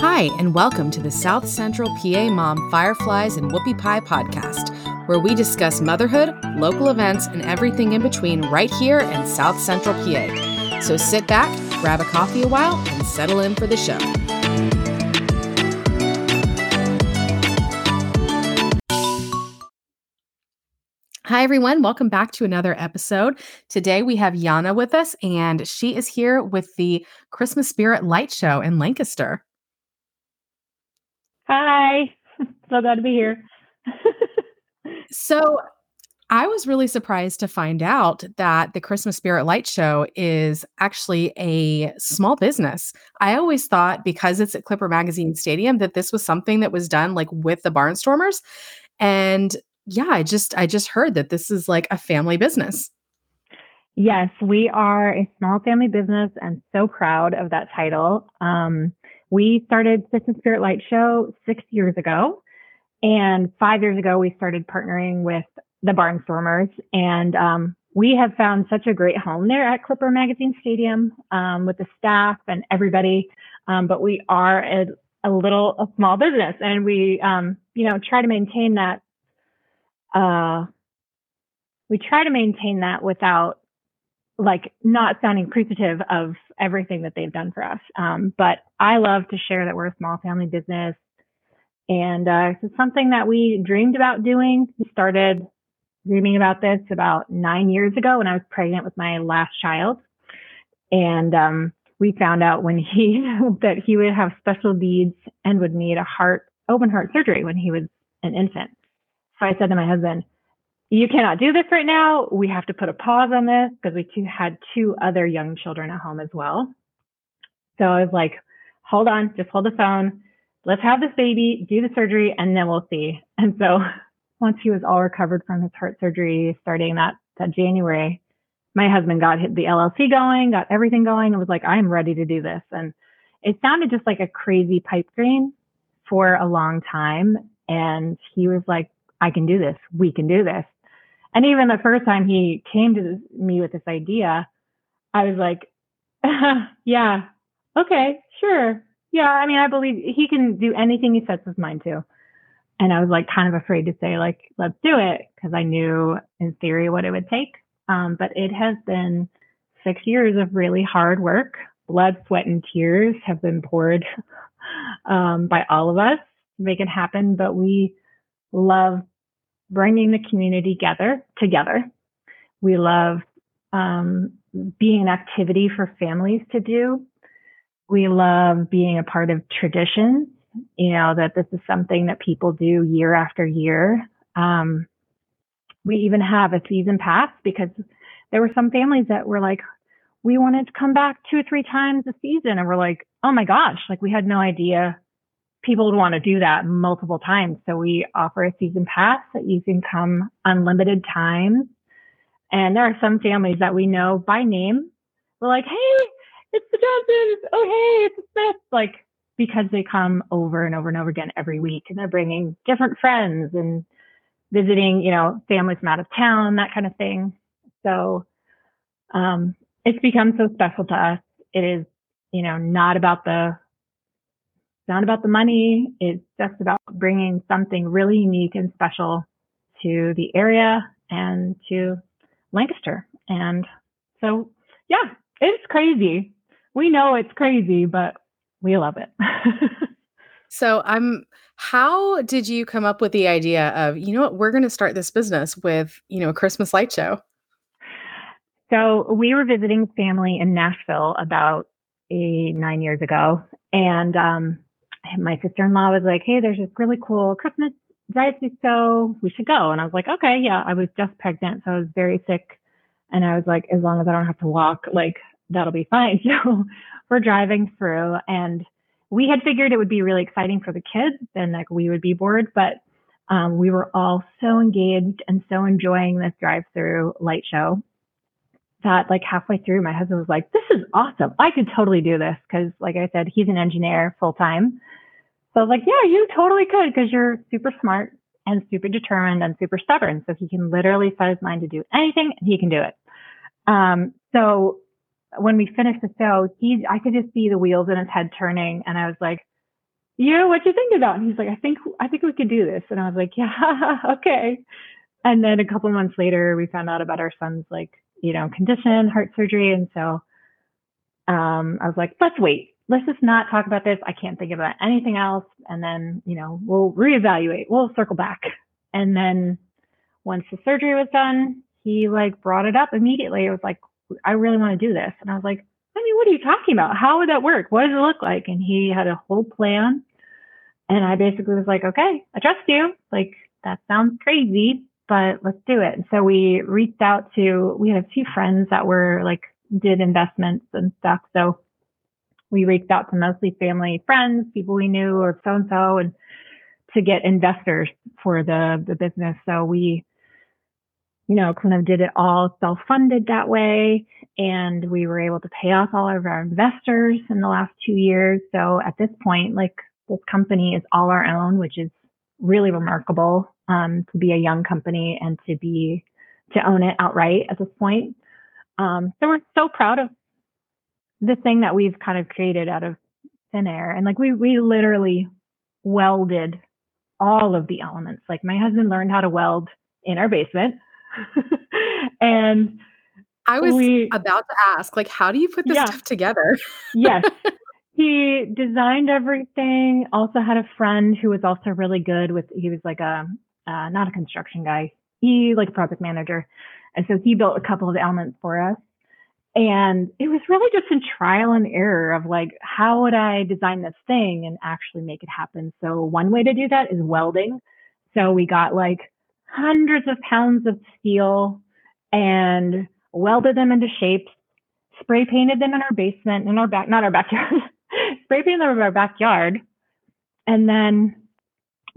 Hi, and welcome to the South Central PA Mom Fireflies and Whoopie Pie podcast, where we discuss motherhood, local events, and everything in between right here in South Central PA. So sit back, grab a coffee a while, and settle in for the show. Hi, everyone. Welcome back to another episode. Today we have Yana with us, and she is here with the Christmas Spirit Light Show in Lancaster. Hi. So glad to be here. so, I was really surprised to find out that the Christmas Spirit Light Show is actually a small business. I always thought because it's at Clipper Magazine Stadium that this was something that was done like with the Barnstormers. And yeah, I just I just heard that this is like a family business. Yes, we are a small family business and so proud of that title. Um, we started Christmas Spirit Light Show six years ago. And five years ago, we started partnering with the Barnstormers. And um, we have found such a great home there at Clipper Magazine Stadium um, with the staff and everybody. Um, but we are a, a, little a small business and we, um, you know, try to maintain that. Uh, we try to maintain that without like not sounding appreciative of everything that they've done for us. Um, but I love to share that we're a small family business. And uh, it's something that we dreamed about doing. We started dreaming about this about nine years ago when I was pregnant with my last child. And um, we found out when he that he would have special needs and would need a heart open heart surgery when he was an infant. So I said to my husband, you cannot do this right now. We have to put a pause on this because we two had two other young children at home as well. So I was like, hold on, just hold the phone. Let's have this baby, do the surgery, and then we'll see. And so once he was all recovered from his heart surgery starting that, that January, my husband got the LLC going, got everything going, and was like, I'm ready to do this. And it sounded just like a crazy pipe dream for a long time. And he was like, I can do this. We can do this. And even the first time he came to me with this idea, I was like, yeah, okay, sure. Yeah, I mean, I believe he can do anything he sets his mind to. And I was like kind of afraid to say like, let's do it because I knew in theory what it would take. Um, but it has been six years of really hard work. Blood, sweat, and tears have been poured um, by all of us to make it happen. But we love bringing the community together together. We love um, being an activity for families to do. We love being a part of traditions. You know that this is something that people do year after year. Um, we even have a season pass because there were some families that were like, we wanted to come back two or three times a season, and we're like, oh my gosh, like we had no idea people would want to do that multiple times. So we offer a season pass that you can come unlimited times. And there are some families that we know by name. We're like, hey, it's the Johnsons. Oh, hey, it's the Smiths. Like, because they come over and over and over again every week and they're bringing different friends and visiting, you know, families from out of town, that kind of thing. So, um, it's become so special to us. It is, you know, not about the not about the money. It's just about bringing something really unique and special to the area and to Lancaster. And so, yeah, it's crazy. We know it's crazy, but we love it. so, I'm how did you come up with the idea of, you know what, we're going to start this business with, you know, a Christmas light show? So, we were visiting family in Nashville about a, nine years ago. And um, my sister-in-law was like, Hey, there's this really cool Christmas drive-through show. We should go. And I was like, okay, yeah. I was just pregnant. So I was very sick. And I was like, as long as I don't have to walk, like that'll be fine. So we're driving through and we had figured it would be really exciting for the kids and like we would be bored, but um, we were all so engaged and so enjoying this drive-through light show that like halfway through, my husband was like, this is awesome. I could totally do this. Cause like I said, he's an engineer full time. So I was like, yeah, you totally could because you're super smart and super determined and super stubborn. So he can literally set his mind to do anything and he can do it. Um, so when we finished the show, he, I could just see the wheels in his head turning. And I was like, you know, what you think about? And he's like, I think, I think we could do this. And I was like, yeah, okay. And then a couple months later, we found out about our son's like, you know, condition, heart surgery. And so, um, I was like, let's wait. Let's just not talk about this. I can't think about anything else. And then, you know, we'll reevaluate. We'll circle back. And then once the surgery was done, he like brought it up immediately. It was like, I really want to do this. And I was like, I mean, what are you talking about? How would that work? What does it look like? And he had a whole plan. And I basically was like, okay, I trust you. Like, that sounds crazy, but let's do it. So we reached out to, we had a few friends that were like, did investments and stuff. So we reached out to mostly family, friends, people we knew or so and so, and to get investors for the, the business. So we, you know, kind of did it all self funded that way. And we were able to pay off all of our investors in the last two years. So at this point, like this company is all our own, which is really remarkable um, to be a young company and to be to own it outright at this point. Um, so we're so proud of the thing that we've kind of created out of thin air, and like we we literally welded all of the elements. Like my husband learned how to weld in our basement, and I was we, about to ask, like, how do you put this yeah. stuff together? yes. He designed everything. Also had a friend who was also really good with, he was like a, uh, not a construction guy. He like a project manager. And so he built a couple of elements for us. And it was really just in trial and error of like, how would I design this thing and actually make it happen? So one way to do that is welding. So we got like hundreds of pounds of steel and welded them into shapes, spray painted them in our basement, in our back, not our backyard, spray painted them in our backyard. And then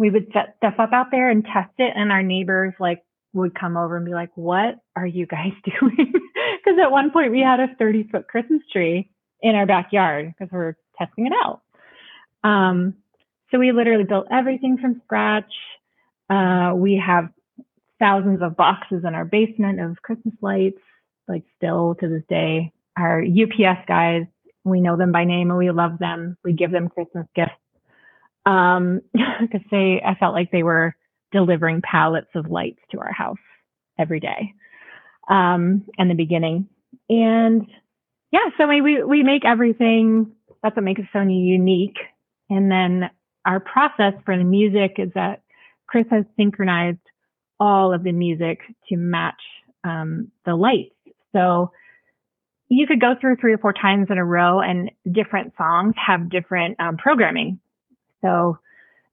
we would set stuff up out there and test it. And our neighbors like would come over and be like, what are you guys doing? Because at one point we had a 30 foot Christmas tree in our backyard because we are testing it out. Um, so we literally built everything from scratch. Uh, we have thousands of boxes in our basement of Christmas lights, like still to this day. Our UPS guys, we know them by name and we love them. We give them Christmas gifts. Um, because they, I felt like they were delivering pallets of lights to our house every day um, in the beginning. And yeah, so we, we, make everything. That's what makes Sony unique. And then our process for the music is that Chris has synchronized all of the music to match um, the lights. So you could go through three or four times in a row and different songs have different um, programming. So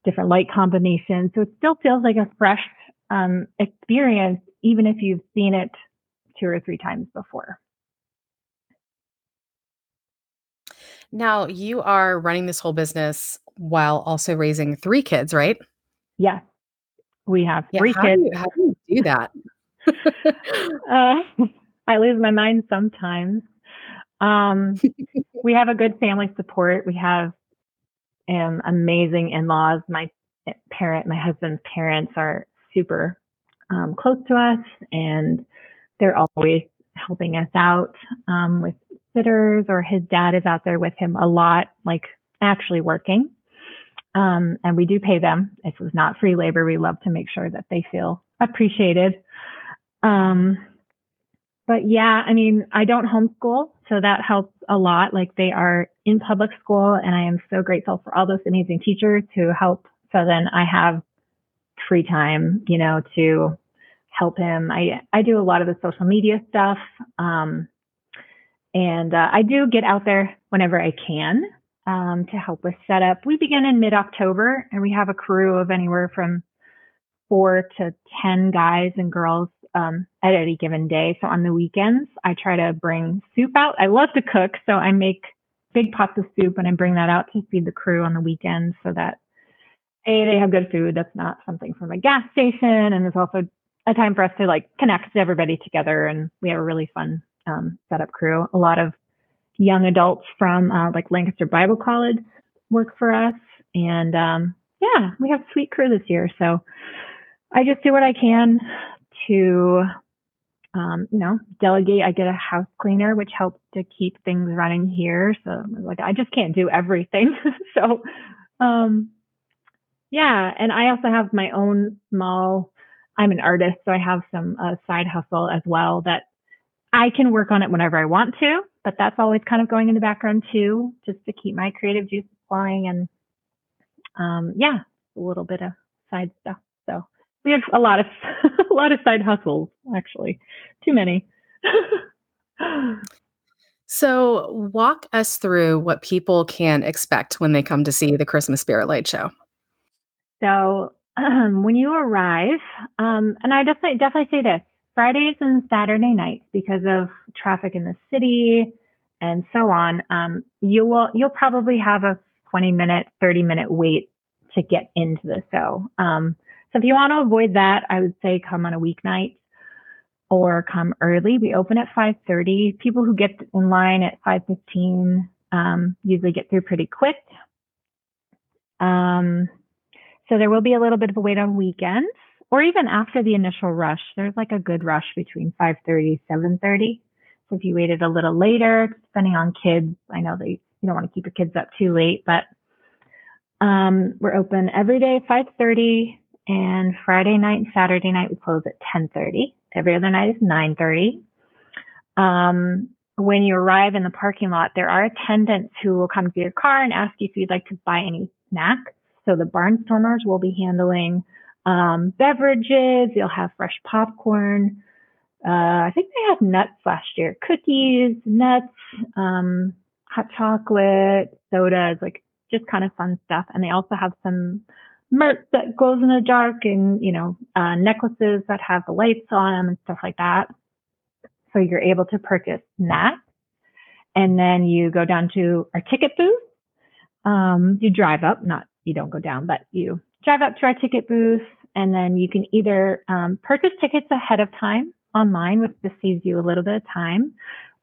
different light combinations. So it still feels like a fresh um, experience, even if you've seen it two or three times before. Now, you are running this whole business while also raising three kids, right? Yes. We have yeah, three how kids. Do you, how do you do that? uh, I lose my mind sometimes. Um, we have a good family support. We have um, amazing in-laws. My parent, my husband's parents are super um, close to us, and they're always helping us out um, with sitters. Or his dad is out there with him a lot, like actually working. Um, and we do pay them. This is not free labor. We love to make sure that they feel appreciated. Um, but yeah, I mean, I don't homeschool, so that helps a lot. Like they are in public school, and I am so grateful for all those amazing teachers who help. So then I have free time, you know, to help him. I I do a lot of the social media stuff, um, and uh, I do get out there whenever I can um, to help with setup. We begin in mid October, and we have a crew of anywhere from four to ten guys and girls um, at any given day. So on the weekends, I try to bring soup out. I love to cook, so I make big pots of soup and I bring that out to feed the crew on the weekends so that a they have good food. That's not something from a gas station, and it's also a time for us to like connect everybody together. And we have a really fun um, setup crew. A lot of young adults from uh, like Lancaster Bible College work for us, and um, yeah, we have sweet crew this year. So I just do what I can to, um, you know, delegate. I get a house cleaner, which helps to keep things running here. So like, I just can't do everything. so, um, yeah. And I also have my own small, I'm an artist, so I have some uh, side hustle as well that I can work on it whenever I want to, but that's always kind of going in the background too, just to keep my creative juices flowing and um, yeah, a little bit of side stuff. So we have a lot of a lot of side hustles actually, too many. so walk us through what people can expect when they come to see the Christmas Spirit Light Show. So um, when you arrive, um, and I definitely definitely say this: Fridays and Saturday nights, because of traffic in the city and so on, um, you will you'll probably have a 20 minute, 30 minute wait to get into the show. So if you want to avoid that, I would say come on a weeknight or come early. We open at 5:30. People who get in line at 5:15 um, usually get through pretty quick. Um, so there will be a little bit of a wait on weekends or even after the initial rush. There's like a good rush between 5:30 7:30. So if you waited a little later, depending on kids, I know they you don't want to keep your kids up too late, but um, we're open every day 5:30 and Friday night and Saturday night we close at 10:30. Every other night is 9:30. Um, when you arrive in the parking lot, there are attendants who will come to your car and ask you if you'd like to buy any snacks. So the barnstormers will be handling um, beverages. You'll have fresh popcorn. Uh, I think they had nuts last year, cookies, nuts, um, hot chocolate, sodas, like just kind of fun stuff. And they also have some merch that glows in the dark and, you know, uh, necklaces that have the lights on them and stuff like that. So you're able to purchase that. And then you go down to our ticket booth. Um, you drive up, not, you don't go down, but you drive up to our ticket booth and then you can either um, purchase tickets ahead of time online, which just saves you a little bit of time,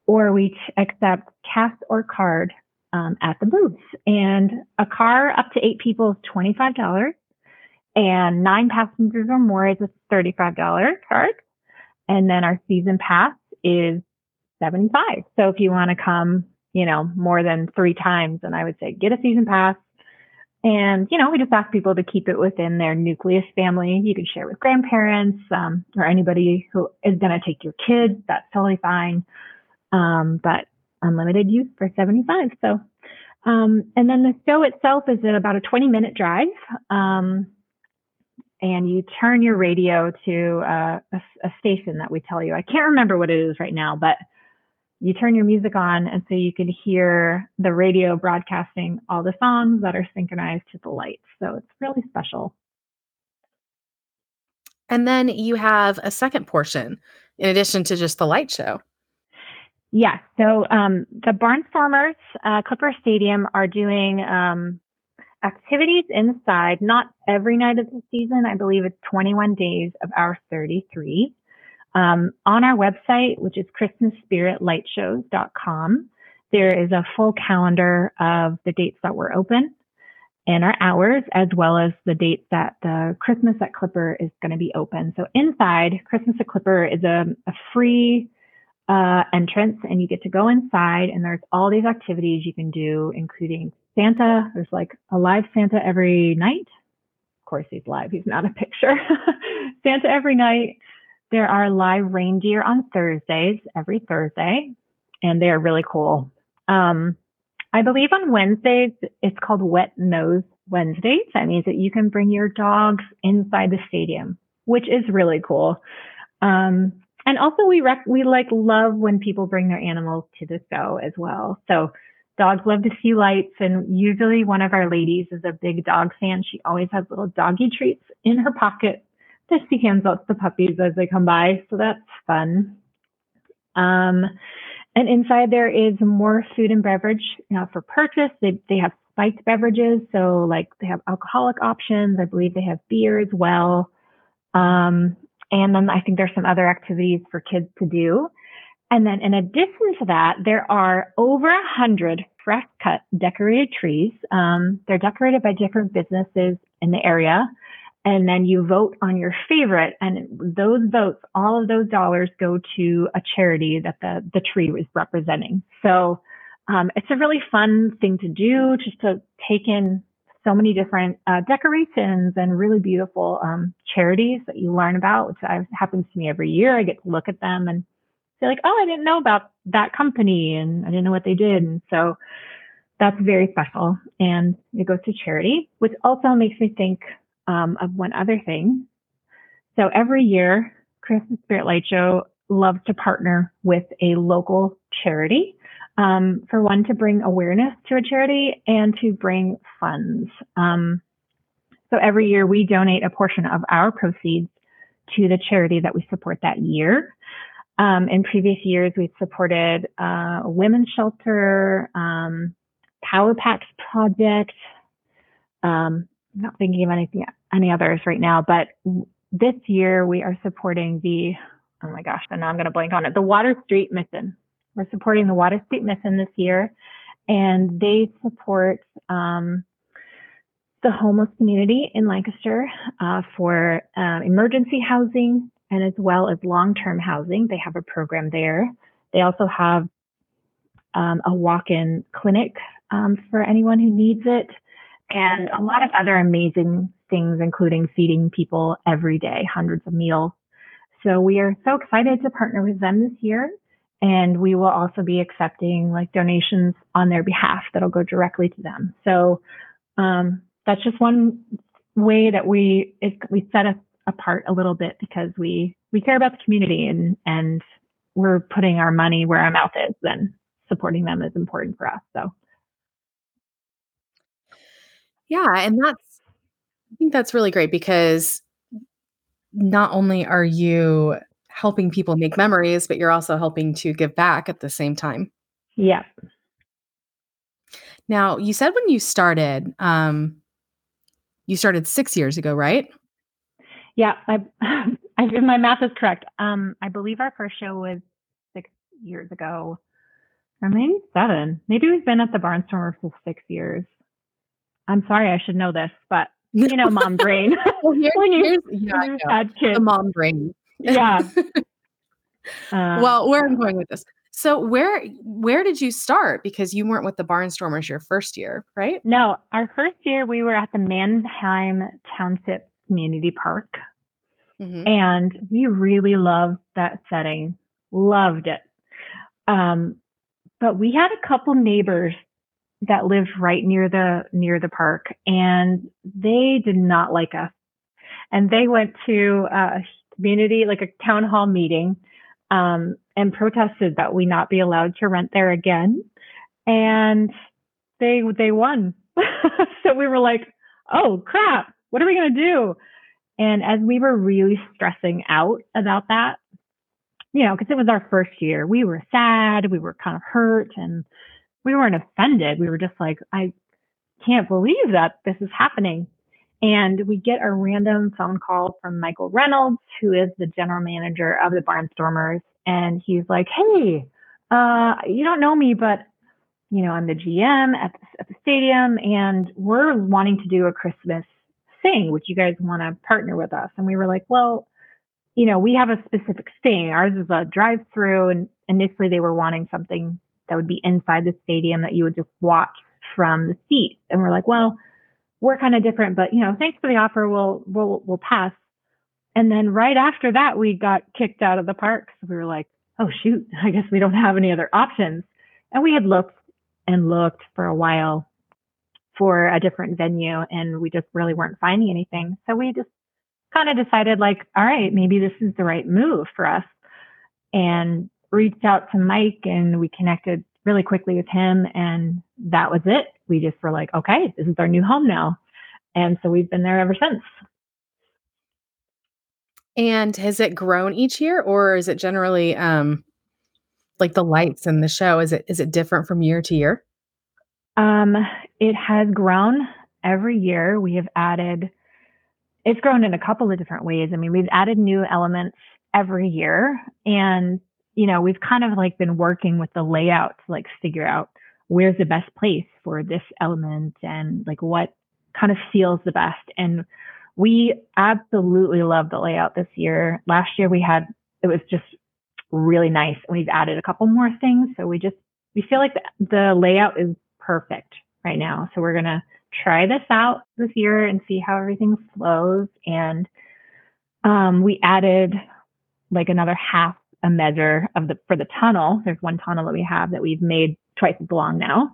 or we accept cash or card um, at the booths. And a car up to eight people is $25 and nine passengers or more is a $35 card. And then our season pass is 75. So if you want to come, you know, more than three times, then I would say get a season pass. And, you know, we just ask people to keep it within their nucleus family. You can share with grandparents um, or anybody who is going to take your kids. That's totally fine. Um, but unlimited use for 75. So, um, and then the show itself is at about a 20 minute drive. Um, and you turn your radio to uh, a, a, station that we tell you. I can't remember what it is right now, but you turn your music on, and so you can hear the radio broadcasting all the songs that are synchronized to the lights. So it's really special. And then you have a second portion in addition to just the light show. Yes. So um, the Barnstormers, uh, Clipper Stadium, are doing um, activities inside, not every night of the season. I believe it's 21 days of our 33. Um, on our website, which is ChristmasSpiritLightshows.com, there is a full calendar of the dates that we're open and our hours, as well as the dates that the Christmas at Clipper is going to be open. So inside, Christmas at Clipper is a, a free uh, entrance and you get to go inside and there's all these activities you can do, including Santa. There's like a live Santa every night. Of course, he's live. He's not a picture. Santa every night. There are live reindeer on Thursdays, every Thursday, and they're really cool. Um, I believe on Wednesdays, it's called Wet Nose Wednesdays. That means that you can bring your dogs inside the stadium, which is really cool. Um, and also we rec- we like love when people bring their animals to the show as well. So dogs love to see lights and usually one of our ladies is a big dog fan. She always has little doggy treats in her pocket that she hands out to the puppies as they come by. So that's fun. Um, and inside there is more food and beverage know, for purchase. They, they have spiked beverages. So like they have alcoholic options. I believe they have beer as well. Um, and then I think there's some other activities for kids to do. And then in addition to that, there are over a hundred fresh cut decorated trees. Um, they're decorated by different businesses in the area. and then you vote on your favorite and those votes all of those dollars go to a charity that the the tree is representing so um, it's a really fun thing to do just to take in so many different uh, decorations and really beautiful um, charities that you learn about which happens to me every year i get to look at them and say like oh i didn't know about that company and i didn't know what they did and so that's very special and it goes to charity which also makes me think um, of one other thing. So every year, Christmas Spirit Light Show loves to partner with a local charity. Um, for one, to bring awareness to a charity and to bring funds. Um, so every year we donate a portion of our proceeds to the charity that we support that year. Um, in previous years, we've supported uh, women's shelter, um, Power Packs Project, um, I'm not thinking of anything, any others right now, but this year we are supporting the, oh my gosh, and now I'm going to blank on it, the Water Street Mission. We're supporting the Water Street Mission this year, and they support um, the homeless community in Lancaster uh, for uh, emergency housing and as well as long-term housing. They have a program there. They also have um, a walk-in clinic um, for anyone who needs it and a lot of other amazing things, including feeding people every day, hundreds of meals. So we are so excited to partner with them this year. And we will also be accepting like donations on their behalf that'll go directly to them. So um, that's just one way that we it, we set us apart a little bit because we we care about the community and and we're putting our money where our mouth is. Then supporting them is important for us. So. Yeah, and that's I think that's really great because not only are you helping people make memories, but you're also helping to give back at the same time. Yeah. Now, you said when you started, um, you started six years ago, right? Yeah, I, I if my math is correct. Um, I believe our first show was six years ago, or maybe seven. Maybe we've been at the Barnstormer for six years. I'm sorry, I should know this, but you know, mom brain. well, here's, here's, yeah, kids. The mom brain. Yeah. uh, well, where I'm going with this. So where where did you start? Because you weren't with the Barnstormers your first year, right? No, our first year we were at the Manheim Township Community Park. Mm-hmm. And we really loved that setting. Loved it. Um, but we had a couple neighbors that lived right near the near the park and they did not like us and they went to a community like a town hall meeting um, and protested that we not be allowed to rent there again and they they won so we were like oh crap what are we to do and as we were really stressing out about that you know because it was our first year we were sad we were kind of hurt and we weren't offended. We were just like, I can't believe that this is happening. And we get a random phone call from Michael Reynolds, who is the general manager of the Barnstormers. And he's like, Hey, uh, you don't know me, but you know, I'm the GM at the, at the stadium and we're wanting to do a Christmas thing. Would you guys want to partner with us? And we were like, well, you know, we have a specific thing. Ours is a drive through. And initially they were wanting something that would be inside the stadium that you would just watch from the seat. And we're like, well, we're kind of different, but you know, thanks for the offer. We'll, we'll, we'll pass. And then right after that, we got kicked out of the park. So we were like, oh shoot, I guess we don't have any other options. And we had looked and looked for a while for a different venue and we just really weren't finding anything. So we just kind of decided like, all right, maybe this is the right move for us. And reached out to Mike and we connected really quickly with him and that was it. We just were like, okay, this is our new home now. And so we've been there ever since. And has it grown each year or is it generally um like the lights and the show is it is it different from year to year? Um it has grown every year. We have added it's grown in a couple of different ways. I mean, we've added new elements every year and you know, we've kind of like been working with the layout to like figure out where's the best place for this element and like what kind of feels the best. And we absolutely love the layout this year. Last year we had, it was just really nice. We've added a couple more things. So we just, we feel like the, the layout is perfect right now. So we're going to try this out this year and see how everything flows. And um, we added like another half a measure of the for the tunnel. There's one tunnel that we have that we've made twice as long now.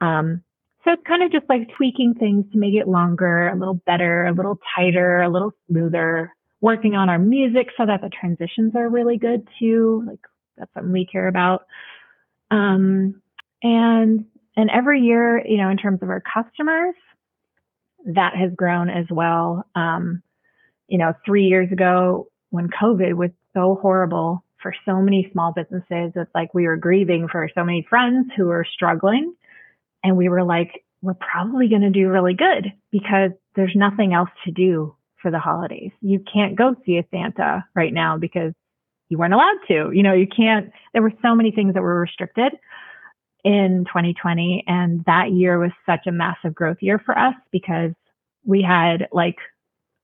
Um, so it's kind of just like tweaking things to make it longer, a little better, a little tighter, a little smoother. Working on our music so that the transitions are really good too. Like that's something we care about. Um, and and every year, you know, in terms of our customers, that has grown as well. Um, you know, three years ago when COVID was so horrible for so many small businesses, it's like we were grieving for so many friends who were struggling. And we were like, we're probably going to do really good because there's nothing else to do for the holidays. You can't go see a Santa right now because you weren't allowed to. You know, you can't, there were so many things that were restricted in 2020. And that year was such a massive growth year for us because we had like,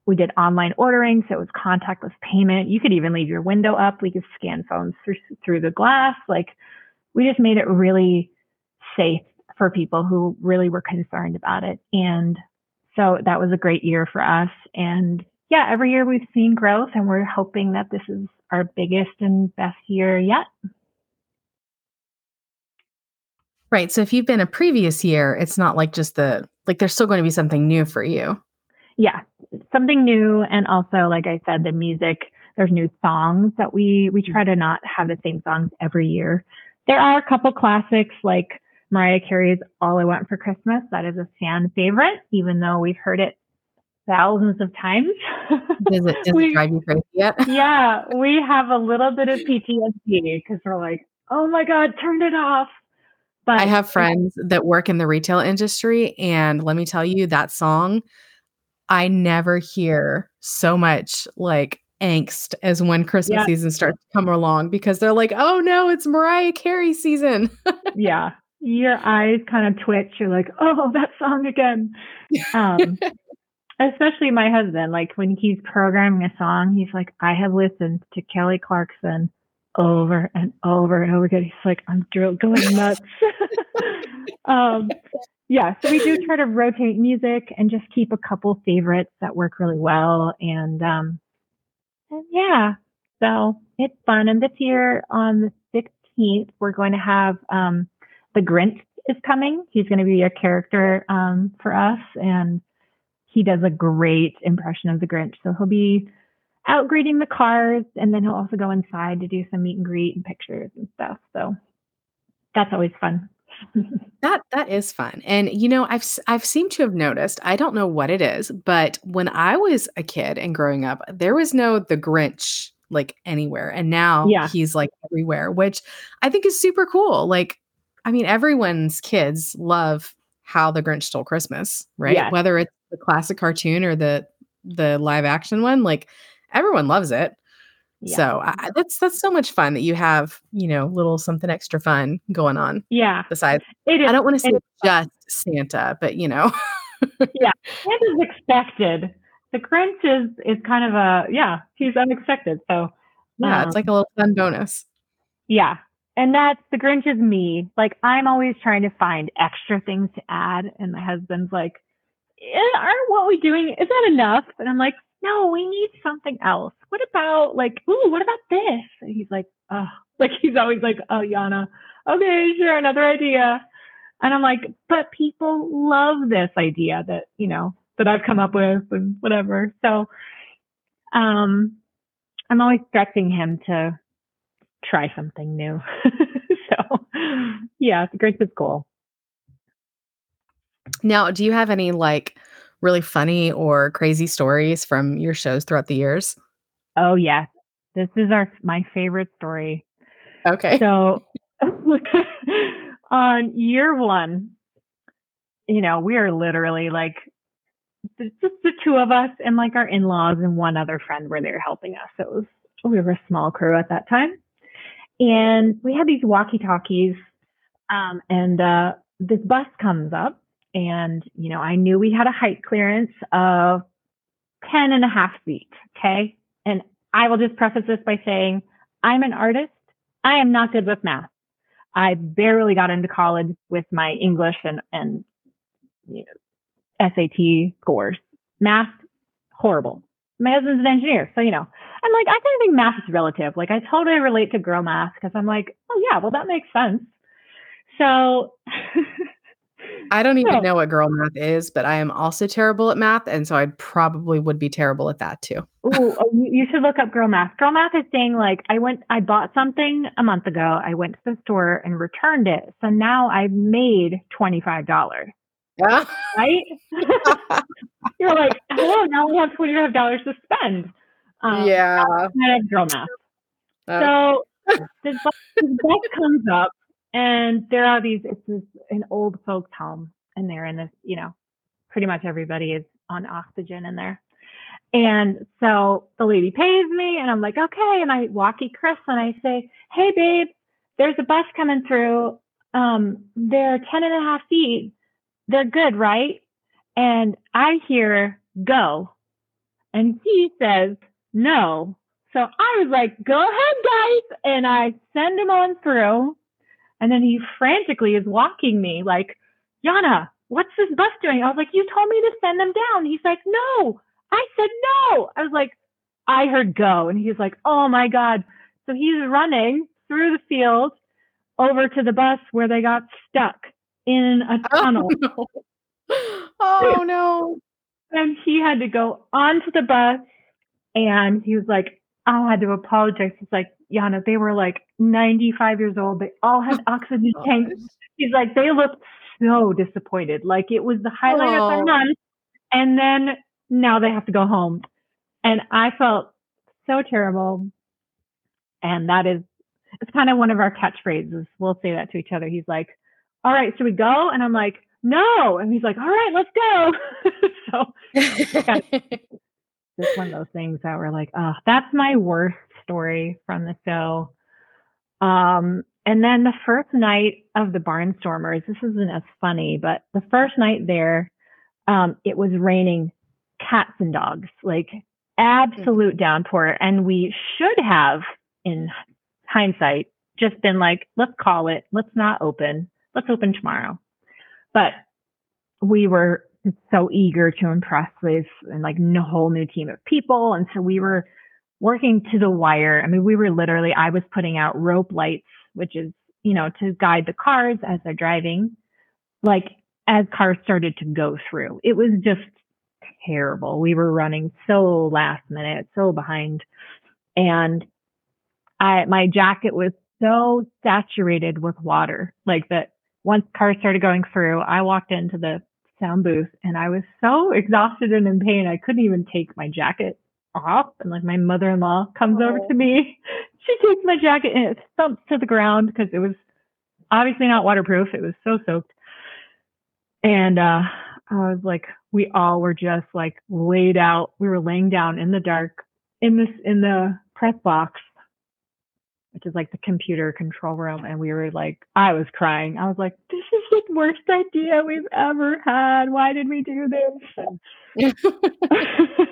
we did online ordering. So it was contactless payment. You could even leave your window up. We could scan phones through, through the glass. Like we just made it really safe for people who really were concerned about it. And so that was a great year for us. And yeah, every year we've seen growth and we're hoping that this is our biggest and best year yet. Right. So if you've been a previous year, it's not like just the like there's still going to be something new for you. Yeah. Something new and also like I said the music there's new songs that we we mm-hmm. try to not have the same songs every year. There are a couple classics like Mariah Carey's All I Want for Christmas. That is a fan favorite even though we've heard it thousands of times. does it, does we, it drive you crazy yet? yeah, we have a little bit of PTSD because we're like, oh my God, turn it off. But I have friends that work in the retail industry, and let me tell you, that song, I never hear so much like angst as when Christmas yeah. season starts to come along because they're like, oh no, it's Mariah Carey season. yeah. Your eyes kind of twitch. You're like, oh, that song again. Um, especially my husband, like when he's programming a song, he's like, I have listened to Kelly Clarkson over and over and over again. He's like, I'm going nuts. um, yeah, so we do try to rotate music and just keep a couple favorites that work really well. And, um, and yeah, so it's fun. And this year on the 16th, we're going to have um, the Grinch is coming. He's going to be a character um, for us, and he does a great impression of the Grinch. So he'll be out greeting the cars, and then he'll also go inside to do some meet and greet and pictures and stuff. So that's always fun. That that is fun. And you know, I've I've seemed to have noticed, I don't know what it is, but when I was a kid and growing up, there was no the Grinch like anywhere. And now yeah. he's like everywhere, which I think is super cool. Like I mean, everyone's kids love how the Grinch stole Christmas, right? Whether it's the classic cartoon or the the live action one, like everyone loves it. Yeah. So I, that's that's so much fun that you have you know little something extra fun going on. Yeah. Besides, I don't want to say just Santa, but you know. yeah, Santa's expected. The Grinch is is kind of a yeah, he's unexpected. So yeah, um, it's like a little fun bonus. Yeah, and that's the Grinch is me. Like I'm always trying to find extra things to add, and my husband's like, eh, "Aren't what we doing? Is that enough?" And I'm like, no, we need something else. What about like, ooh, what about this? And he's like, oh, like he's always like, oh, Yana, okay, sure, another idea. And I'm like, but people love this idea that, you know, that I've come up with and whatever. So, um, I'm always stretching him to try something new. so, yeah, the Grinch is cool. Now, do you have any like really funny or crazy stories from your shows throughout the years? Oh yes. This is our my favorite story. Okay. So on year 1, you know, we are literally like just the two of us and like our in-laws and one other friend were there helping us. So it was we were a small crew at that time. And we had these walkie-talkies um, and uh, this bus comes up and, you know, I knew we had a height clearance of 10 and a half feet. Okay. And I will just preface this by saying I'm an artist. I am not good with math. I barely got into college with my English and, and you know, SAT scores. Math, horrible. My husband's an engineer. So, you know, I'm like, I kind of think math is relative. Like I totally relate to girl math because I'm like, oh yeah, well, that makes sense. So I don't even know what girl math is, but I am also terrible at math. And so I probably would be terrible at that too. Ooh, oh, you should look up girl math. Girl math is saying like, I went, I bought something a month ago. I went to the store and returned it. So now I've made $25. Yeah. Right? You're like, hello, now we have $25 to spend. Um, yeah. Kind of girl math. Oh. So this bus, this comes up and there are these, it's this, an old folks home and they're in this, you know, pretty much everybody is on oxygen in there. And so the lady pays me and I'm like, okay. And I walkie Chris and I say, Hey babe, there's a bus coming through. Um, they're 10 and a half feet. They're good, right? And I hear go. And he says, no. So I was like, go ahead, guys. And I send him on through. And then he frantically is walking me like, Yana, what's this bus doing? I was like, you told me to send them down. He's like, no, I said no. I was like, I heard go. And he's like, oh my God. So he's running through the field over to the bus where they got stuck in a oh, tunnel. Oh no. Oh, no. And he had to go onto the bus and he was like, I had to apologize. He's like, Yana, they were like 95 years old. They all had oxygen tanks. He's like, they looked so disappointed. Like it was the highlight of their month. And then now they have to go home. And I felt so terrible. And that is, it's kind of one of our catchphrases. We'll say that to each other. He's like, all right, should we go? And I'm like, no. And he's like, all right, let's go. so just one of those things that were like, oh, that's my worst story from the show. Um, and then the first night of the Barnstormers, this isn't as funny, but the first night there, um, it was raining cats and dogs, like absolute mm-hmm. downpour. And we should have, in hindsight, just been like, let's call it, let's not open, let's open tomorrow. But we were so eager to impress with and like a whole new team of people. And so we were working to the wire. I mean, we were literally, I was putting out rope lights, which is, you know, to guide the cars as they're driving, like as cars started to go through. It was just terrible. We were running so last minute, so behind. And I, my jacket was so saturated with water, like that once cars started going through, I walked into the sound booth and I was so exhausted and in pain. I couldn't even take my jacket off. And like my mother in law comes oh. over to me. She takes my jacket and it thumps to the ground because it was obviously not waterproof. It was so soaked. And uh, I was like, we all were just like laid out. We were laying down in the dark in this in the press box which is like the computer control room. And we were like, I was crying. I was like, this is the worst idea we've ever had. Why did we do this?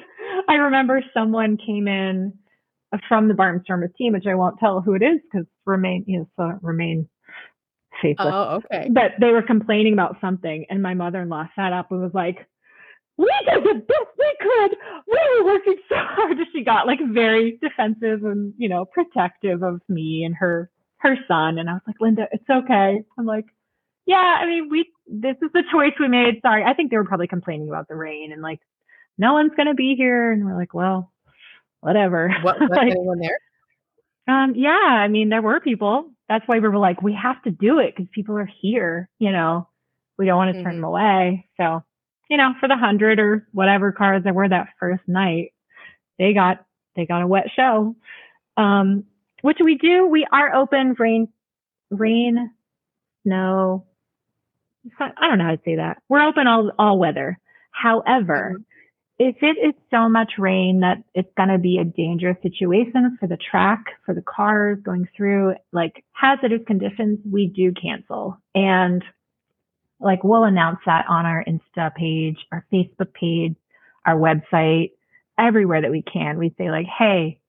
I remember someone came in from the Barnstormers team, which I won't tell who it is because remain, you know, so remain faithless. Oh, okay. But they were complaining about something, and my mother in law sat up and was like, we did the best we could. We were working so hard. She got like very defensive and, you know, protective of me and her her son. And I was like, Linda, it's okay. I'm like, yeah, I mean, we this is the choice we made. Sorry. I think they were probably complaining about the rain and like, no one's gonna be here. And we're like, well, whatever. What was like, anyone there? Um, yeah, I mean, there were people. That's why we were like, we have to do it because people are here, you know. We don't want to mm-hmm. turn them away. So you know, for the hundred or whatever cars there were that first night, they got they got a wet show. Um, which we do. We are open rain, rain, snow. I don't know how to say that. We're open all all weather. However, mm-hmm. If it is so much rain that it's going to be a dangerous situation for the track, for the cars going through, like hazardous conditions, we do cancel. And like we'll announce that on our Insta page, our Facebook page, our website. everywhere that we can, we say like, Hey,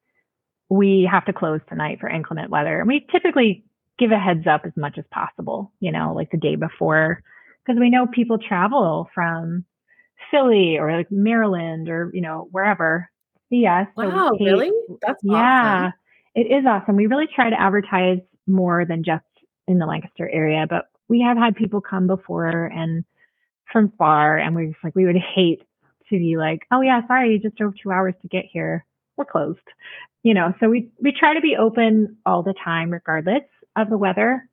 we have to close tonight for inclement weather. And we typically give a heads up as much as possible, you know, like the day before, because we know people travel from Philly or like Maryland or, you know, wherever. Yeah. So wow, really? That's yeah, awesome. it is awesome. We really try to advertise more than just in the Lancaster area, but we have had people come before and from far, and we're just like, we would hate to be like, oh yeah, sorry, you just drove two hours to get here. We're closed. You know, so we we try to be open all the time, regardless of the weather.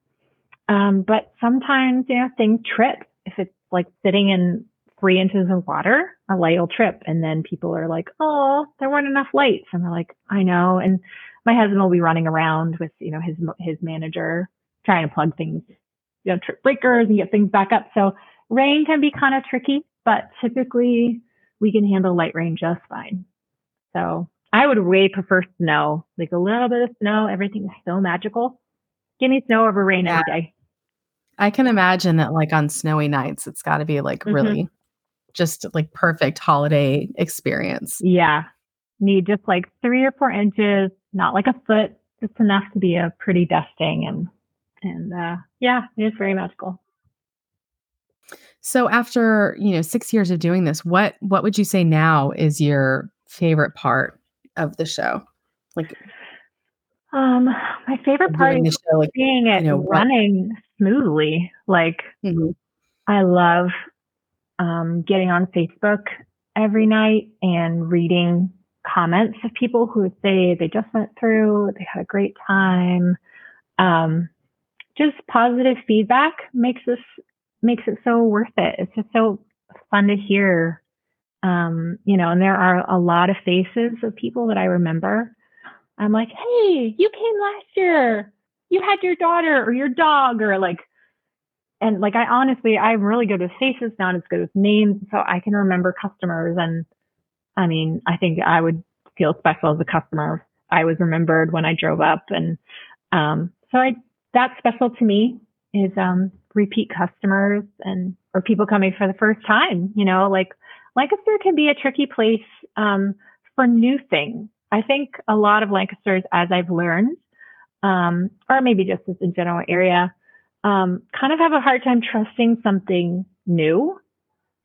Um, but sometimes, you know, things trip. If it's like sitting in three inches of water, a light will trip. And then people are like, oh, there weren't enough lights. And they're like, I know. And my husband will be running around with, you know, his, his manager trying to plug things, you know, trip breakers and get things back up. So rain can be kind of tricky, but typically we can handle light rain just fine. So I would way prefer snow, like a little bit of snow. Everything is so magical. Give me snow over rain yeah. every day. I can imagine that, like on snowy nights, it's got to be like mm-hmm. really just like perfect holiday experience. Yeah. Need just like three or four inches, not like a foot, just enough to be a pretty dusting and and uh yeah, it's very magical. So after, you know, 6 years of doing this, what what would you say now is your favorite part of the show? Like um my favorite part is show, like, seeing it you know, running what? smoothly. Like mm-hmm. I love um, getting on Facebook every night and reading comments of people who say they just went through, they had a great time. Um, just positive feedback makes this makes it so worth it. It's just so fun to hear. Um, you know, and there are a lot of faces of people that I remember. I'm like, hey, you came last year. You had your daughter or your dog or like and like I honestly, I'm really good with faces, not as good with names. So I can remember customers. And I mean, I think I would feel special as a customer. I was remembered when I drove up. And um, so I, that's special to me is um, repeat customers and or people coming for the first time. You know, like Lancaster can be a tricky place um, for new things. I think a lot of Lancasters, as I've learned, um, or maybe just as a general area, um, kind of have a hard time trusting something new.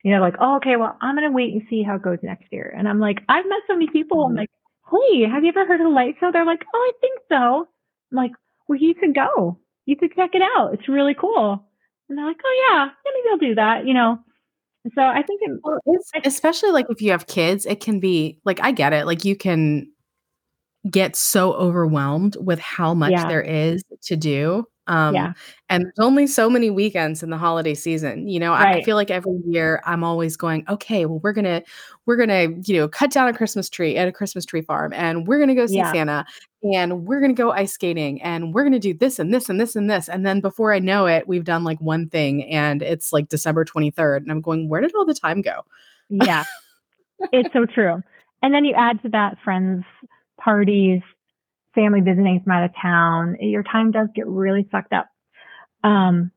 You know, like, oh, okay, well, I'm going to wait and see how it goes next year. And I'm like, I've met so many people. I'm mm-hmm. like, hey, have you ever heard of light show? They're like, oh, I think so. I'm like, well, you should go. You should check it out. It's really cool. And they're like, oh, yeah, maybe I'll do that, you know. So I think it, well, especially like if you have kids, it can be like, I get it. Like you can get so overwhelmed with how much yeah. there is to do um, yeah. And there's only so many weekends in the holiday season. You know, right. I, I feel like every year I'm always going, okay, well, we're gonna we're gonna you know cut down a Christmas tree at a Christmas tree farm, and we're gonna go see yeah. Santa, and we're gonna go ice skating, and we're gonna do this and this and this and this, and then before I know it, we've done like one thing, and it's like December 23rd, and I'm going, where did all the time go? Yeah, it's so true. And then you add to that friends parties family visiting from out of town, your time does get really sucked up. Um,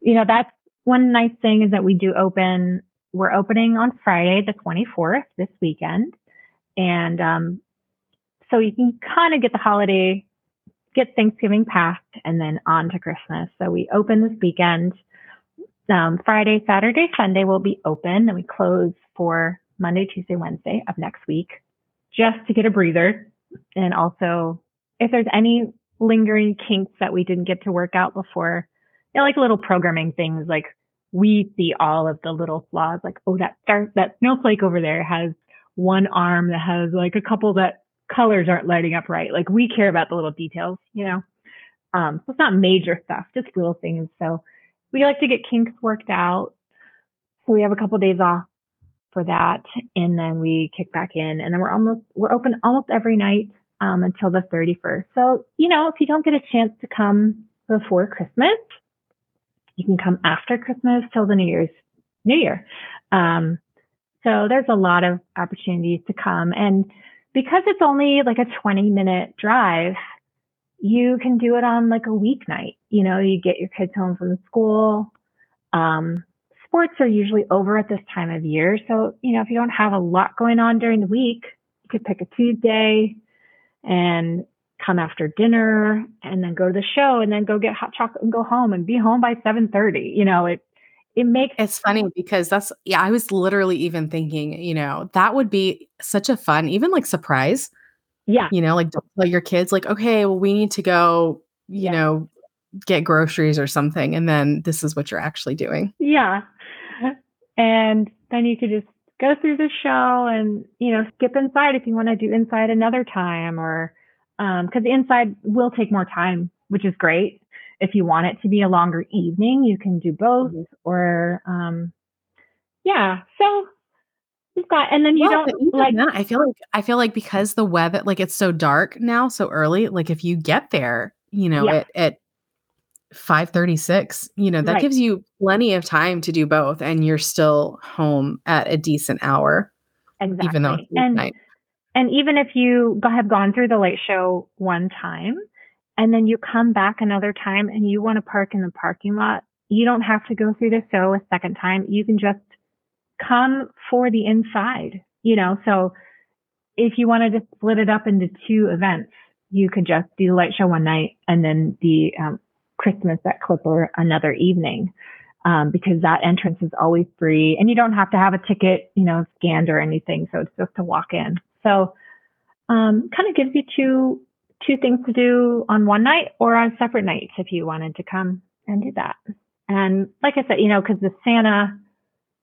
you know, that's one nice thing is that we do open, we're opening on Friday, the 24th this weekend. And, um, so you can kind of get the holiday, get Thanksgiving past and then on to Christmas. So we open this weekend. Um, Friday, Saturday, Sunday will be open and we close for Monday, Tuesday, Wednesday of next week just to get a breather and also if there's any lingering kinks that we didn't get to work out before, you know, like little programming things, like we see all of the little flaws, like, oh, that star, that snowflake over there has one arm that has like a couple that colors aren't lighting up right. Like we care about the little details, you know? Um, so it's not major stuff, just little things. So we like to get kinks worked out. So we have a couple days off for that. And then we kick back in and then we're almost, we're open almost every night um, until the 31st. So, you know, if you don't get a chance to come before Christmas, you can come after Christmas till the New Year's New Year. Um, so there's a lot of opportunities to come. And because it's only like a 20 minute drive, you can do it on like a weeknight. You know, you get your kids home from school. Um, sports are usually over at this time of year. So, you know, if you don't have a lot going on during the week, You could pick a Tuesday and come after dinner and then go to the show and then go get hot chocolate and go home and be home by 7:30. You know, it it makes It's funny because that's yeah, I was literally even thinking, you know, that would be such a fun, even like surprise, yeah, you know, like don't tell your kids like, okay, well, we need to go, you Yeah. know, get groceries or something, and then this is what you're actually doing. yeah. And then you could just go through the show and, you know, skip inside if you want to do inside another time or um because the inside will take more time, which is great. If you want it to be a longer evening, you can do both Mhm. or um yeah. So you've got and then you Well, don't like then, I feel like I feel like because the weather like it's so dark now, so early, like if you get there, you know, Yeah. at at 5:36, you know, that Right. gives you plenty of time to do both and you're still home at a decent hour, exactly. even though and midnight. And even if you have gone through the late show one time and then you come back another time and you want to park in the parking lot, you don't have to go through the show a second time. You can just come for the inside, you know? So if you wanted to split it up into two events, you could just do the light show one night and then the um, Christmas at Clipper another evening. Um, because that entrance is always free and you don't have to have a ticket, you know, scanned or anything. So it's just to walk in. So, um, kind of gives you two, two things to do on one night or on separate nights if you wanted to come and do that. And like I said, you know, cause the Santa,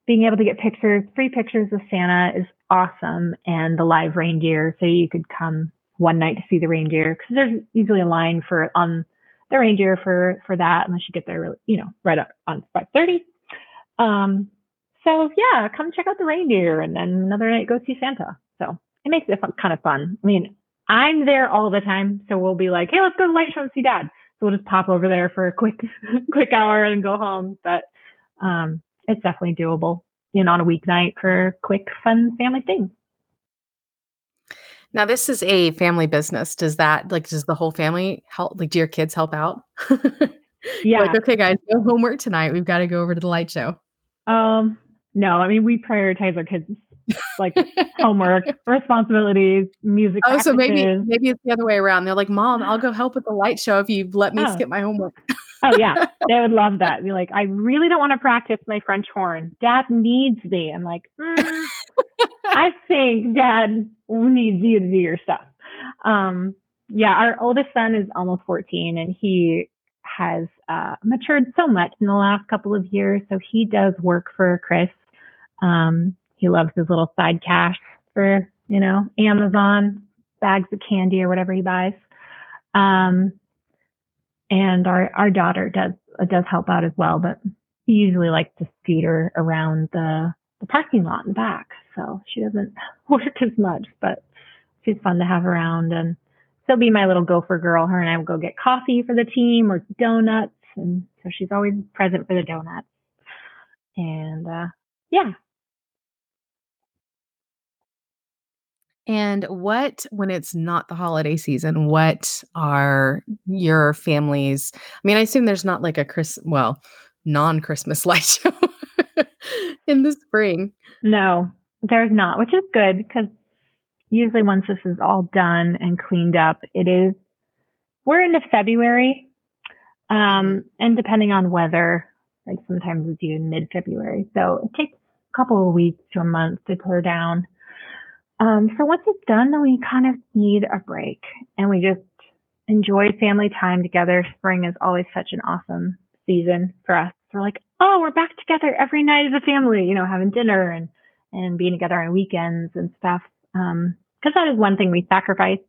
being able to get pictures, free pictures of Santa is awesome and the live reindeer. So you could come one night to see the reindeer because there's usually a line for on the reindeer for for that unless you get there really, you know right up on 5:30. Um, so yeah, come check out the reindeer and then another night go see Santa. So it makes it fun, kind of fun. I mean, I'm there all the time, so we'll be like, hey, let's go to the light show and see Dad. So we'll just pop over there for a quick quick hour and go home. But um, it's definitely doable. You know, on a weeknight for a quick, fun family thing. Now this is a family business. Does that like does the whole family help like do your kids help out? Yeah. Like, okay, guys, no homework tonight. We've got to go over to the light show. Um, no, I mean we prioritize our kids like homework, responsibilities, music. Oh, so maybe maybe it's the other way around. They're like, Mom, I'll go help with the light show if you let me Oh. skip my homework. Oh yeah, they would love that. Be like, I really don't want to practice my French horn. Dad needs me. I'm like, "Mm, I think Dad needs you to do your stuff. Um, yeah, our oldest son is almost 14, and he has uh, matured so much in the last couple of years. So he does work for Chris. Um, he loves his little side cash for you know Amazon bags of candy or whatever he buys. Um, and our our daughter does uh, does help out as well, but he usually likes to scooter around the the parking lot in the back, so she doesn't work as much, but she's fun to have around and she'll be my little gopher girl. Her and I will go get coffee for the team or donuts, and so she's always present for the donuts. And uh, yeah, And what, when it's not the holiday season, what are your families? I mean, I assume there's not like a Chris, well, non Christmas light show in the spring. no, there's not, which is good because usually once this is all done and cleaned up, it is we're into February. Um, and depending on weather, like sometimes it's even mid February. So it takes a couple of weeks to a month to clear down. Um, so once it's done, then we kind of need a break and we just enjoy family time together. Spring is always such an awesome season for us. We're like, oh, we're back together every night as a family, you know, having dinner and, and being together on weekends and stuff. Um, cause that is one thing we sacrifice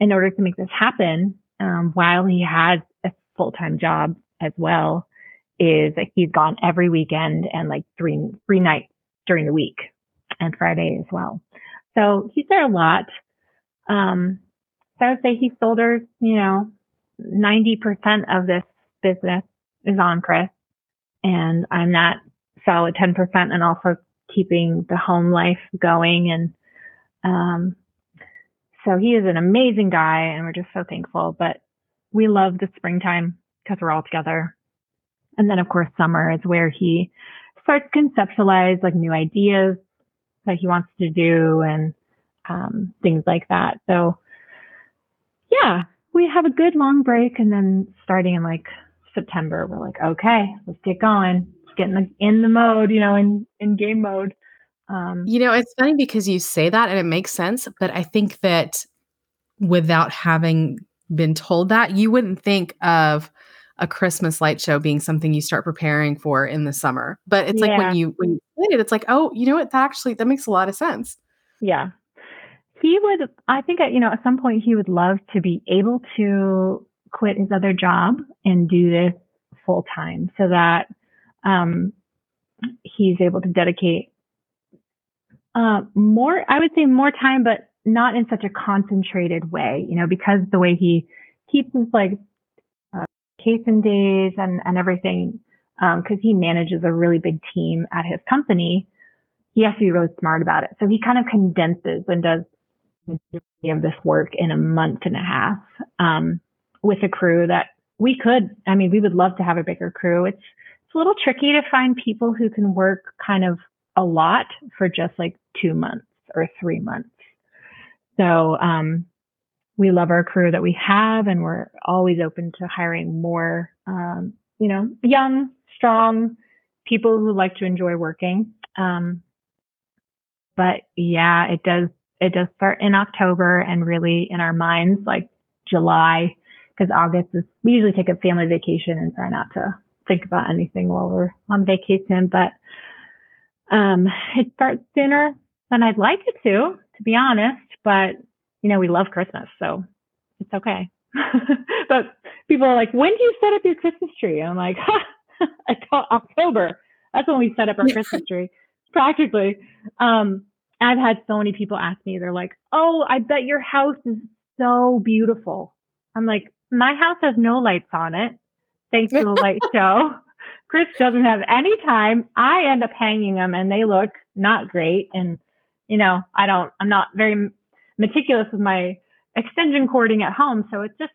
in order to make this happen. Um, while he has a full-time job as well is that he's gone every weekend and like three, three nights during the week and Friday as well. So he's there a lot. Um, so I would say he shoulders, you know, 90% of this business is on Chris and I'm not solid 10% and also keeping the home life going. And, um, so he is an amazing guy and we're just so thankful, but we love the springtime because we're all together. And then of course summer is where he starts conceptualize like new ideas that he wants to do and um, things like that. So, yeah, we have a good long break, and then starting in like September, we're like, okay, let's get going, get in the in the mode, you know, in in game mode. Um, you know, it's funny because you say that and it makes sense, but I think that without having been told that, you wouldn't think of a Christmas light show being something you start preparing for in the summer. But it's yeah. like when you when you played it, it's like, oh, you know what? That actually that makes a lot of sense. Yeah. He would I think at you know, at some point he would love to be able to quit his other job and do this full time so that um he's able to dedicate uh more I would say more time but not in such a concentrated way, you know, because the way he keeps his like Kaysen days and, and everything, because um, he manages a really big team at his company, he has to be really smart about it. So he kind of condenses and does majority of this work in a month and a half um, with a crew that we could. I mean, we would love to have a bigger crew. It's it's a little tricky to find people who can work kind of a lot for just like two months or three months. So um, we love our crew that we have and we're always open to hiring more, um, you know, young, strong people who like to enjoy working. Um, but yeah, it does, it does start in October and really in our minds, like July, because August is, we usually take a family vacation and try not to think about anything while we're on vacation, but, um, it starts sooner than I'd like it to, to be honest, but you know, we love Christmas, so it's okay. but people are like, when do you set up your Christmas tree? And I'm like, I thought October. That's when we set up our Christmas tree, practically. Um, I've had so many people ask me, they're like, oh, I bet your house is so beautiful. I'm like, my house has no lights on it. Thanks to the light show. Chris doesn't have any time. I end up hanging them and they look not great. And, you know, I don't, I'm not very meticulous with my extension cording at home. So it's just,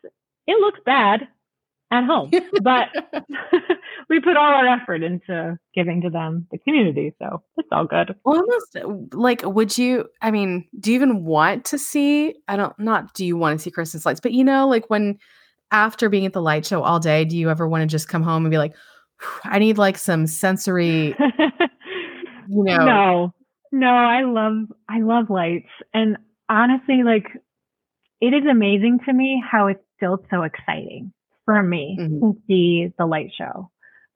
it looks bad at home, but we put all our effort into giving to them the community. So it's all good. Almost uh, like, would you, I mean, do you even want to see, I don't, not do you want to see Christmas lights, but you know, like when after being at the light show all day, do you ever want to just come home and be like, I need like some sensory, you know? No, no, I love, I love lights. And honestly, like, it is amazing to me how it's still so exciting for me mm-hmm. to see the light show.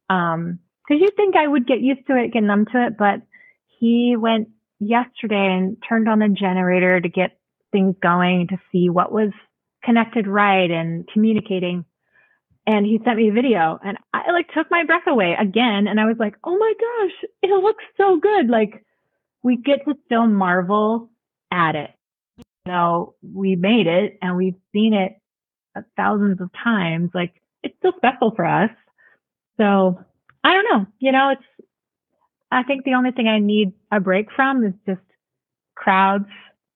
Um, cause you think I would get used to it, get numb to it, but he went yesterday and turned on the generator to get things going to see what was connected right and communicating. And he sent me a video and I like took my breath away again. And I was like, Oh my gosh, it looks so good. Like we get to still marvel at it You know, we made it and we've seen it thousands of times. Like it's still special for us. So I don't know. You know, it's, I think the only thing I need a break from is just crowds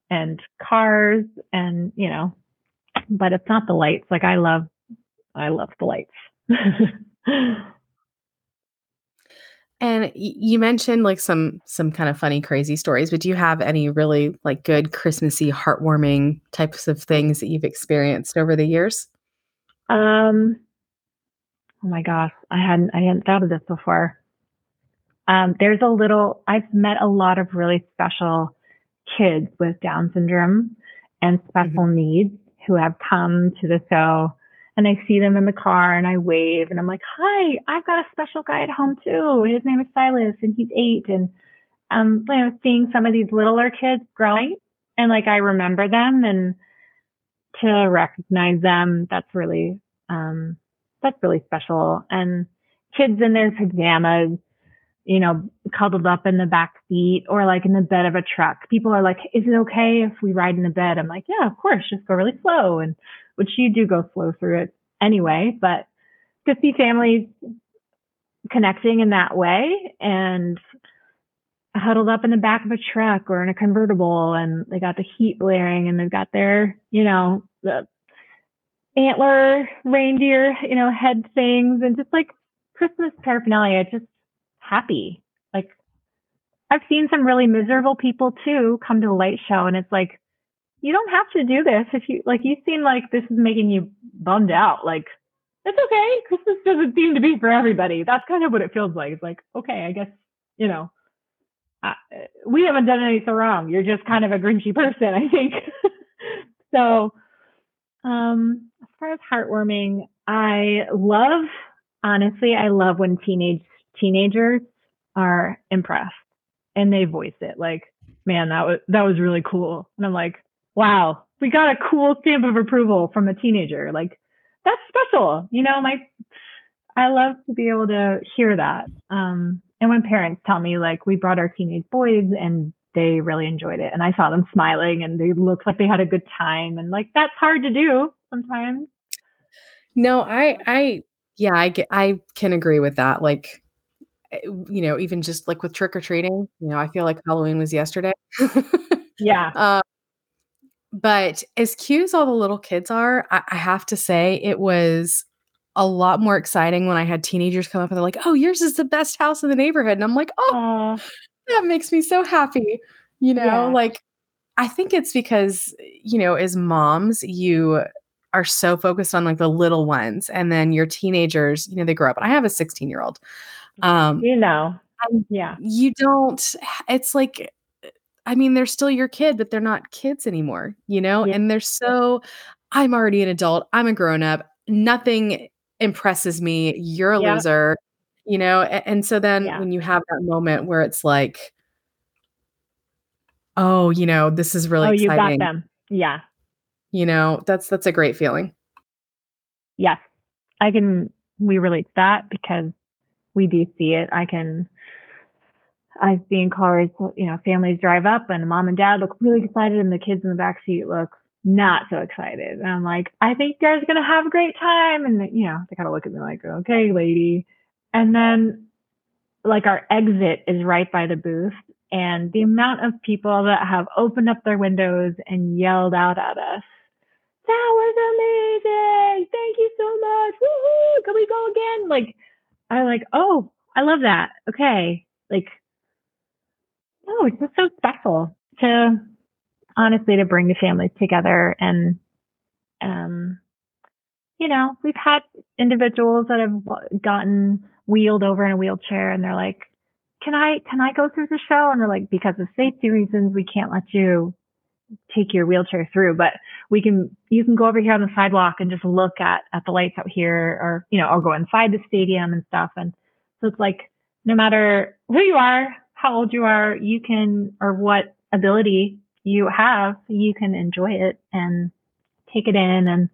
and cars and, you know, but it's not the lights. Like I love, I love the lights. And you mentioned like some some kind of funny, crazy stories, but do you have any really like good Christmassy, heartwarming types of things that you've experienced over the years? Um, oh my gosh, I hadn't I hadn't thought of this before. Um, there's a little. I've met a lot of really special kids with Down syndrome and special mm-hmm. needs who have come to the show and I see them in the car and I wave and I'm like, hi, I've got a special guy at home too. His name is Silas and he's eight. And um, you know, seeing some of these littler kids growing and like I remember them and to recognize them, that's really, um, that's really special. And kids in their pajamas, you know, cuddled up in the back seat or like in the bed of a truck. People are like, is it okay if we ride in the bed? I'm like, yeah, of course, just go really slow. And which you do go slow through it anyway, but to see families connecting in that way and huddled up in the back of a truck or in a convertible and they got the heat blaring and they've got their, you know, the antler reindeer, you know, head things and just like Christmas paraphernalia, just happy. Like I've seen some really miserable people too come to the light show and it's like you don't have to do this if you like you seem like this is making you bummed out. Like it's okay. Christmas doesn't seem to be for everybody. That's kind of what it feels like. It's like okay i guess you know I, we haven't done anything wrong. You're just kind of a grinchy person i think. So um as far as heartwarming i love honestly i love when teenage teenagers are impressed and they voice it like man that was that was really cool and i'm like wow, we got a cool stamp of approval from a teenager. Like that's special. You know, my I love to be able to hear that. Um, and when parents tell me like we brought our teenage boys and they really enjoyed it and I saw them smiling and they looked like they had a good time and like that's hard to do sometimes. No, I I yeah, I I can agree with that. Like you know, even just like with trick or treating, you know, I feel like Halloween was yesterday. yeah. Uh, but as cute as all the little kids are, I, I have to say it was a lot more exciting when I had teenagers come up and they're like, "Oh, yours is the best house in the neighborhood," and I'm like, "Oh, Aww. that makes me so happy." You know, yeah. like I think it's because you know, as moms, you are so focused on like the little ones, and then your teenagers, you know, they grow up. And I have a 16 year old. Um, you know, yeah, you don't. It's like I mean, they're still your kid, but they're not kids anymore, you know? Yeah. And they're so, I'm already an adult, I'm a grown up, nothing impresses me, you're a yeah. loser, you know? And, and so then yeah. when you have that moment where it's like, oh, you know, this is really oh, exciting. you got them. Yeah. You know, that's that's a great feeling. Yes. I can we relate to that because we do see it. I can I've seen cars, you know, families drive up and mom and dad look really excited and the kids in the back seat look not so excited. And I'm like, I think you guys are going to have a great time. And, you know, they kind of look at me like, okay, lady. And then like our exit is right by the booth. And the amount of people that have opened up their windows and yelled out at us, that was amazing. Thank you so much. Woohoo. Can we go again? Like, I like, oh, I love that. Okay. Like, oh, it's just so special to honestly to bring the families together and um you know we've had individuals that have gotten wheeled over in a wheelchair and they're like can i can i go through the show and they're like because of safety reasons we can't let you take your wheelchair through but we can you can go over here on the sidewalk and just look at at the lights out here or you know or go inside the stadium and stuff and so it's like no matter who you are how old you are, you can, or what ability you have, you can enjoy it and take it in. And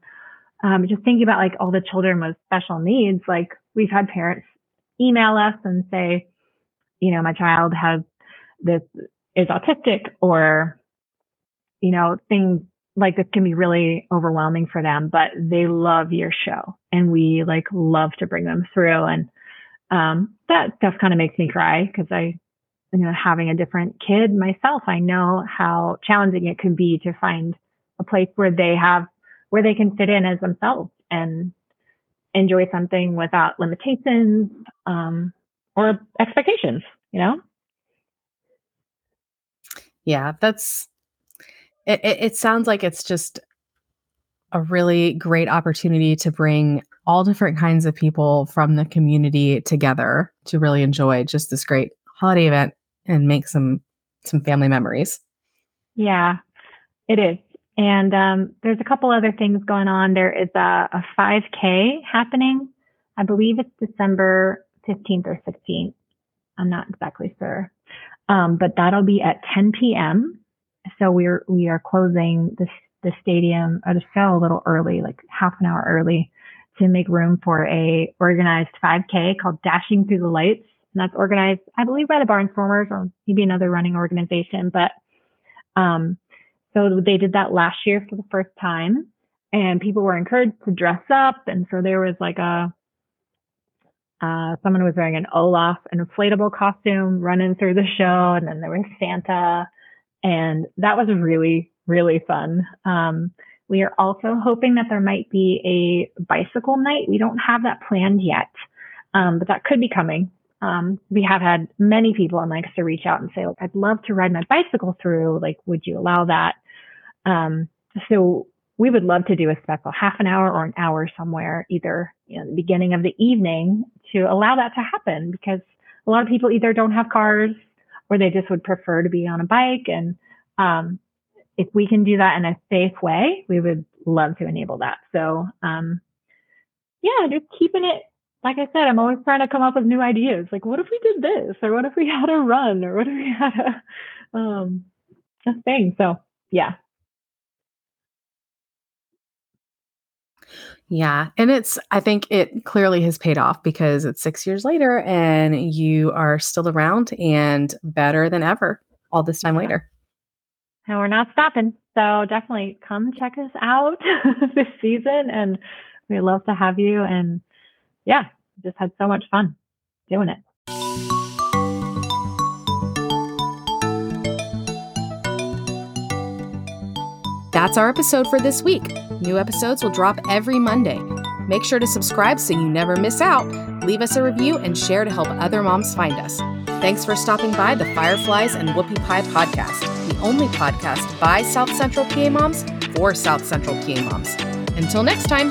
um, just thinking about like all the children with special needs, like we've had parents email us and say, you know, my child has this is autistic or, you know, things like this can be really overwhelming for them, but they love your show and we like love to bring them through. And um, that stuff kind of makes me cry because I you know, having a different kid myself, I know how challenging it can be to find a place where they have, where they can fit in as themselves and enjoy something without limitations um, or expectations, you know? Yeah, that's, it, it, it sounds like it's just a really great opportunity to bring all different kinds of people from the community together to really enjoy just this great holiday event and make some some family memories. Yeah, it is. And um, there's a couple other things going on. There is a, a 5K happening. I believe it's December 15th or 16th. I'm not exactly sure. Um, but that'll be at 10 p.m. So we're we are closing the the stadium or the show a little early, like half an hour early, to make room for a organized 5K called Dashing Through the Lights and that's organized, I believe, by the Barnstormers or maybe another running organization. But um, so they did that last year for the first time, and people were encouraged to dress up. And so there was like a uh, someone was wearing an Olaf, inflatable costume, running through the show, and then there was Santa, and that was really really fun. Um, we are also hoping that there might be a bicycle night. We don't have that planned yet, um, but that could be coming. Um, we have had many people in Lancaster reach out and say, I'd love to ride my bicycle through. Like, would you allow that? Um, so we would love to do a special half an hour or an hour somewhere, either in the beginning of the evening to allow that to happen because a lot of people either don't have cars or they just would prefer to be on a bike. And um, if we can do that in a safe way, we would love to enable that. So, um, yeah, just keeping it. Like I said, I'm always trying to come up with new ideas. Like, what if we did this, or what if we had a run, or what if we had a um, a thing? So, yeah, Yeah. And it's, I think it clearly has paid off because it's six years later and you are still around and better than ever all this time later. And we're not stopping. So definitely come check us out this season. And we love to have you. And yeah, just had so much fun doing it. That's our episode for this week. New episodes will drop every Monday. Make sure to subscribe so you never miss out. Leave us a review and share to help other moms find us. Thanks for stopping by the Fireflies and Whoopie Pie podcast, the only podcast by South Central PA moms for South Central PA moms. Until next time.